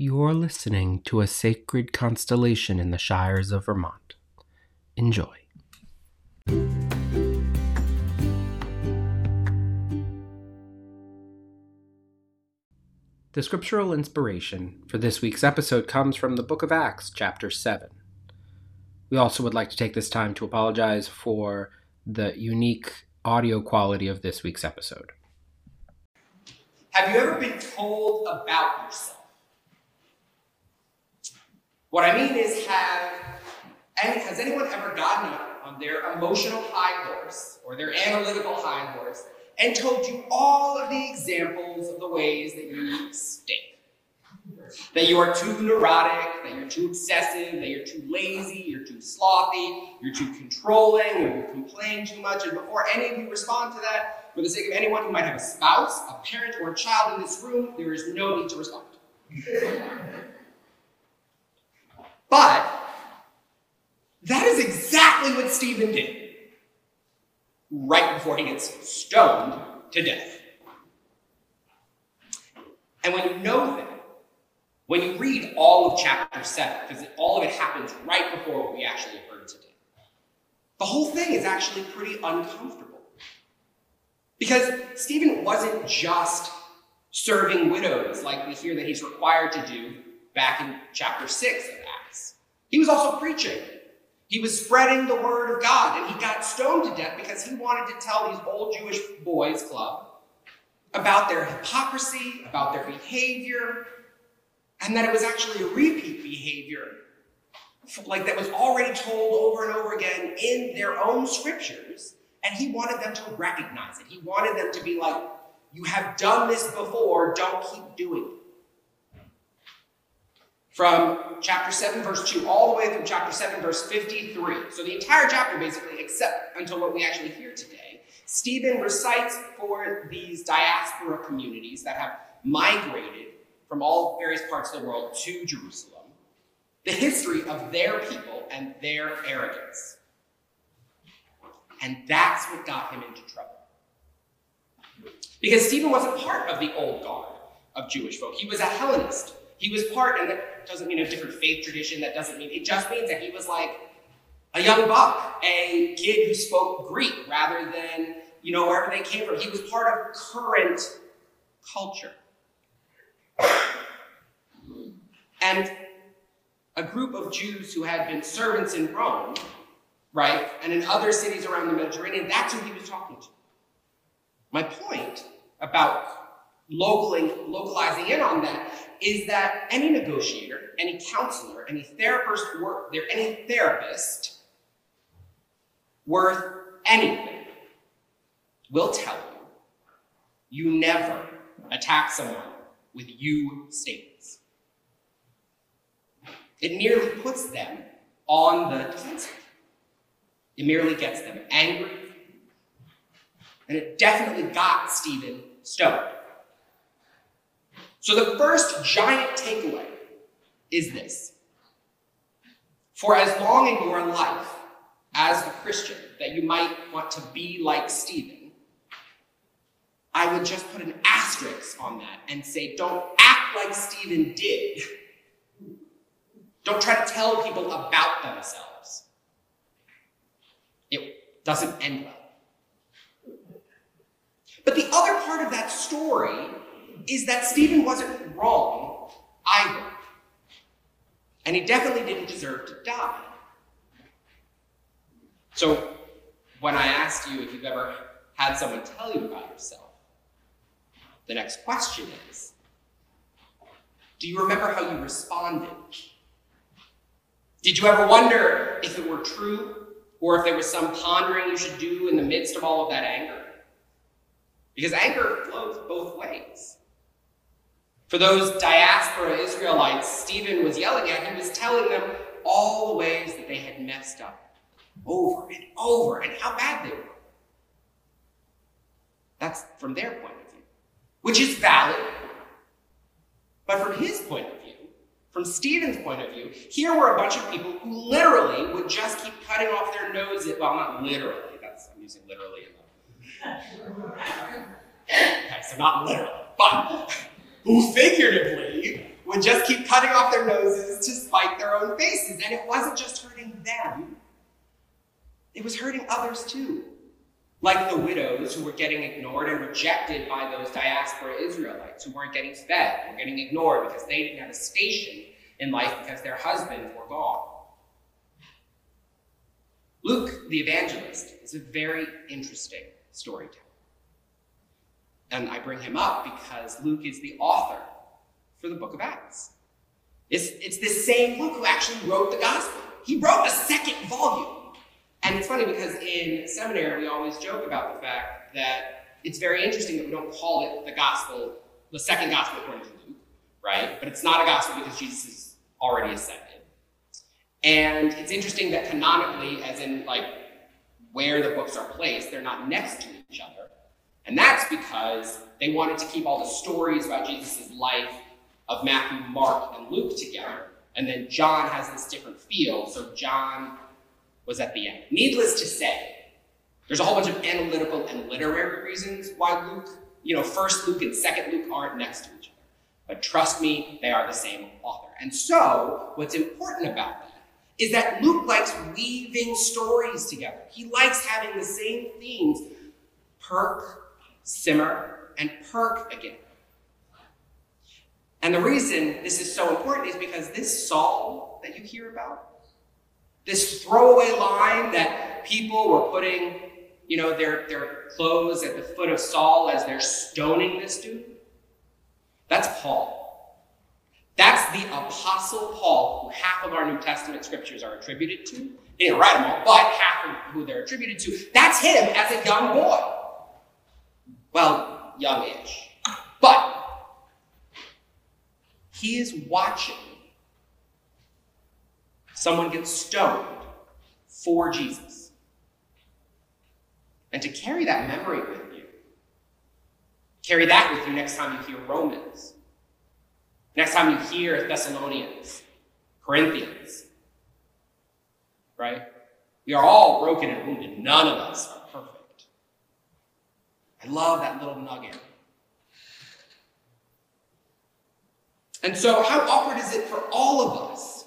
You're listening to a sacred constellation in the Shires of Vermont. Enjoy. The scriptural inspiration for this week's episode comes from the book of Acts, chapter 7. We also would like to take this time to apologize for the unique audio quality of this week's episode. Have you ever been told about yourself? What I mean is, have has anyone ever gotten up on their emotional high horse or their analytical high horse and told you all of the examples of the ways that you stink? That you are too neurotic, that you're too obsessive, that you're too lazy, you're too slothy, you're too controlling, or you complain too much. And before any of you respond to that, for the sake of anyone who might have a spouse, a parent, or a child in this room, there is no need to respond. But that is exactly what Stephen did right before he gets stoned to death. And when you know that, when you read all of chapter 7, because all of it happens right before what we actually heard today, the whole thing is actually pretty uncomfortable. Because Stephen wasn't just serving widows like we hear that he's required to do back in chapter 6 of Acts. He was also preaching. He was spreading the word of God, and he got stoned to death because he wanted to tell these old Jewish boys club about their hypocrisy, about their behavior, and that it was actually a repeat behavior, like that was already told over and over again in their own scriptures, and he wanted them to recognize it. He wanted them to be like, You have done this before, don't keep doing it. From chapter 7, verse 2, all the way through chapter 7, verse 53. So the entire chapter, basically, except until what we actually hear today, Stephen recites for these diaspora communities that have migrated from all various parts of the world to Jerusalem the history of their people and their arrogance. And that's what got him into trouble. Because Stephen wasn't part of the old guard of Jewish folk, he was a Hellenist. He was part, and that doesn't mean a different faith tradition, that doesn't mean, it just means that he was like a young buck, a kid who spoke Greek rather than, you know, wherever they came from. He was part of current culture. And a group of Jews who had been servants in Rome, right, and in other cities around the Mediterranean, that's who he was talking to. My point about localizing in on that is that any negotiator, any counselor, any therapist, or any therapist worth anything will tell you you never attack someone with you statements. It merely puts them on the defensive. It merely gets them angry. And it definitely got Stephen stoned. So the first giant takeaway is this. For as long in your life as a Christian that you might want to be like Stephen, I would just put an asterisk on that and say, don't act like Stephen did. Don't try to tell people about themselves. It doesn't end well. But the other part of that story is that Stephen wasn't wrong either. And he definitely didn't deserve to die. So, when I asked you if you've ever had someone tell you about yourself, the next question is Do you remember how you responded? Did you ever wonder if it were true or if there was some pondering you should do in the midst of all of that anger? Because anger flows both ways. For those diaspora Israelites Stephen was yelling at, he was telling them all the ways that they had messed up over and over and how bad they were. That's from their point of view, which is valid. But from his point of view, from Stephen's point of view, here were a bunch of people who literally would just keep cutting off their noses. Well, not literally. That's I'm using literally in the. Okay, so not literally, but who figuratively would just keep cutting off their noses to spite their own faces. And it wasn't just hurting them, it was hurting others too. Like the widows who were getting ignored and rejected by those diaspora Israelites who weren't getting fed, were getting ignored because they didn't have a station in life because their husbands were gone. Luke, the evangelist, is a very interesting storyteller. And I bring him up because Luke is the author for the book of Acts. It's, it's this same Luke who actually wrote the gospel. He wrote a second volume. And it's funny because in seminary, we always joke about the fact that it's very interesting that we don't call it the gospel, the second gospel according to Luke, right? But it's not a gospel because Jesus is already ascended. And it's interesting that canonically, as in like where the books are placed, they're not next to each other. And that's because they wanted to keep all the stories about Jesus' life of Matthew, Mark, and Luke together. And then John has this different feel, so John was at the end. Needless to say, there's a whole bunch of analytical and literary reasons why Luke, you know, first Luke and second Luke aren't next to each other. But trust me, they are the same author. And so, what's important about that is that Luke likes weaving stories together. He likes having the same themes perk, simmer, and perk again. And the reason this is so important is because this Saul that you hear about, this throwaway line that people were putting, you know, their, their clothes at the foot of Saul as they're stoning this dude, that's Paul. That's the Apostle Paul, who half of our New Testament scriptures are attributed to. He didn't write them all, but half of who they're attributed to. That's him as a young boy. Well, youngish. But he is watching someone get stoned for Jesus. And to carry that memory with you, carry that with you next time you hear Romans, next time you hear Thessalonians, Corinthians, right? We are all broken and wounded. None of us. I love that little nugget. And so, how awkward is it for all of us,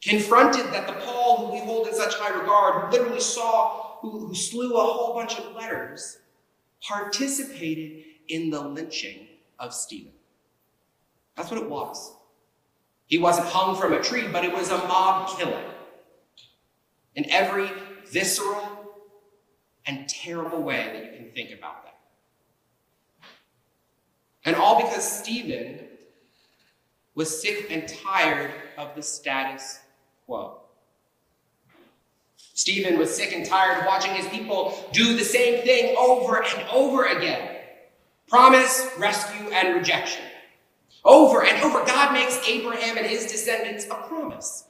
confronted that the Paul who we hold in such high regard, who literally saw, who, who slew a whole bunch of letters, participated in the lynching of Stephen? That's what it was. He wasn't hung from a tree, but it was a mob killing. In every visceral and terrible way that you can think about that. And all because Stephen was sick and tired of the status quo. Stephen was sick and tired of watching his people do the same thing over and over again promise, rescue, and rejection. Over and over, God makes Abraham and his descendants a promise.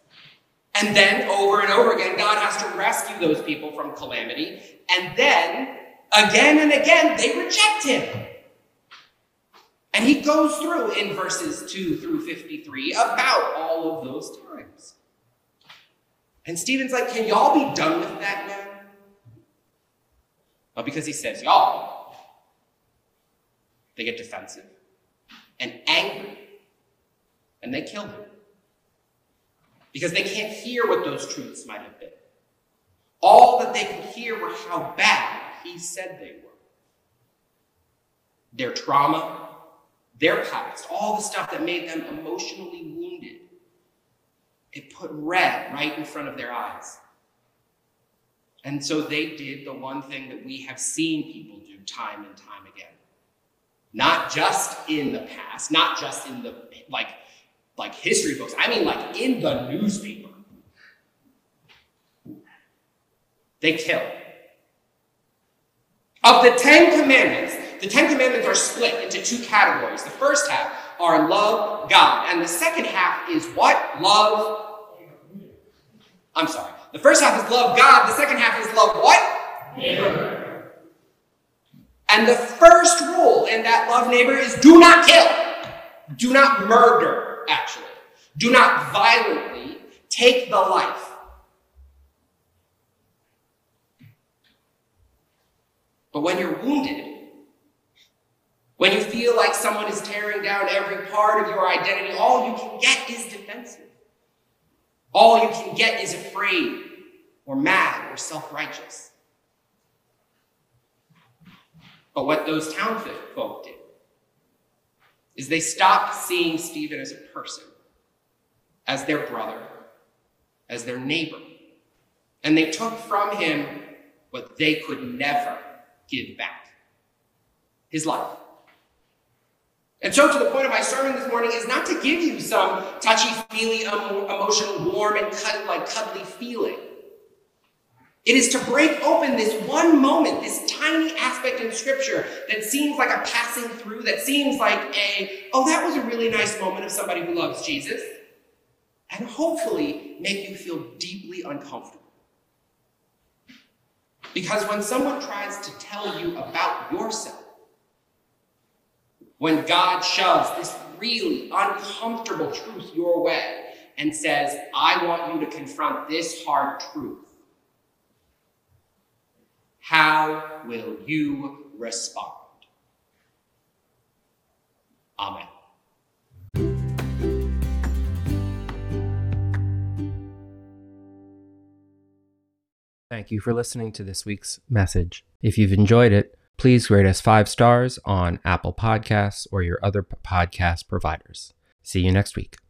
And then, over and over again, God has to rescue those people from calamity. And then, again and again, they reject him. And he goes through in verses 2 through 53 about all of those times. And Stephen's like, Can y'all be done with that now? Well, because he says y'all, they get defensive and angry and they kill him. Because they can't hear what those truths might have been. All that they could hear were how bad he said they were. Their trauma, their past, all the stuff that made them emotionally wounded. It put red right in front of their eyes. And so they did the one thing that we have seen people do time and time again. Not just in the past, not just in the like like history books. I mean like in the newspaper. They kill. Of the 10 commandments, the Ten Commandments are split into two categories. The first half are love God, and the second half is what? Love. I'm sorry. The first half is love God, the second half is love what? Neighbor. And the first rule in that love neighbor is do not kill. Do not murder, actually. Do not violently take the life. But when you're wounded, When you feel like someone is tearing down every part of your identity, all you can get is defensive. All you can get is afraid or mad or self righteous. But what those town folk did is they stopped seeing Stephen as a person, as their brother, as their neighbor. And they took from him what they could never give back his life. And so, to the point of my sermon this morning is not to give you some touchy feely, emotional, warm, and cuddly feeling. It is to break open this one moment, this tiny aspect in Scripture that seems like a passing through, that seems like a, oh, that was a really nice moment of somebody who loves Jesus, and hopefully make you feel deeply uncomfortable. Because when someone tries to tell you about yourself, when God shoves this really uncomfortable truth your way and says, I want you to confront this hard truth, how will you respond? Amen. Thank you for listening to this week's message. If you've enjoyed it, Please rate us five stars on Apple Podcasts or your other podcast providers. See you next week.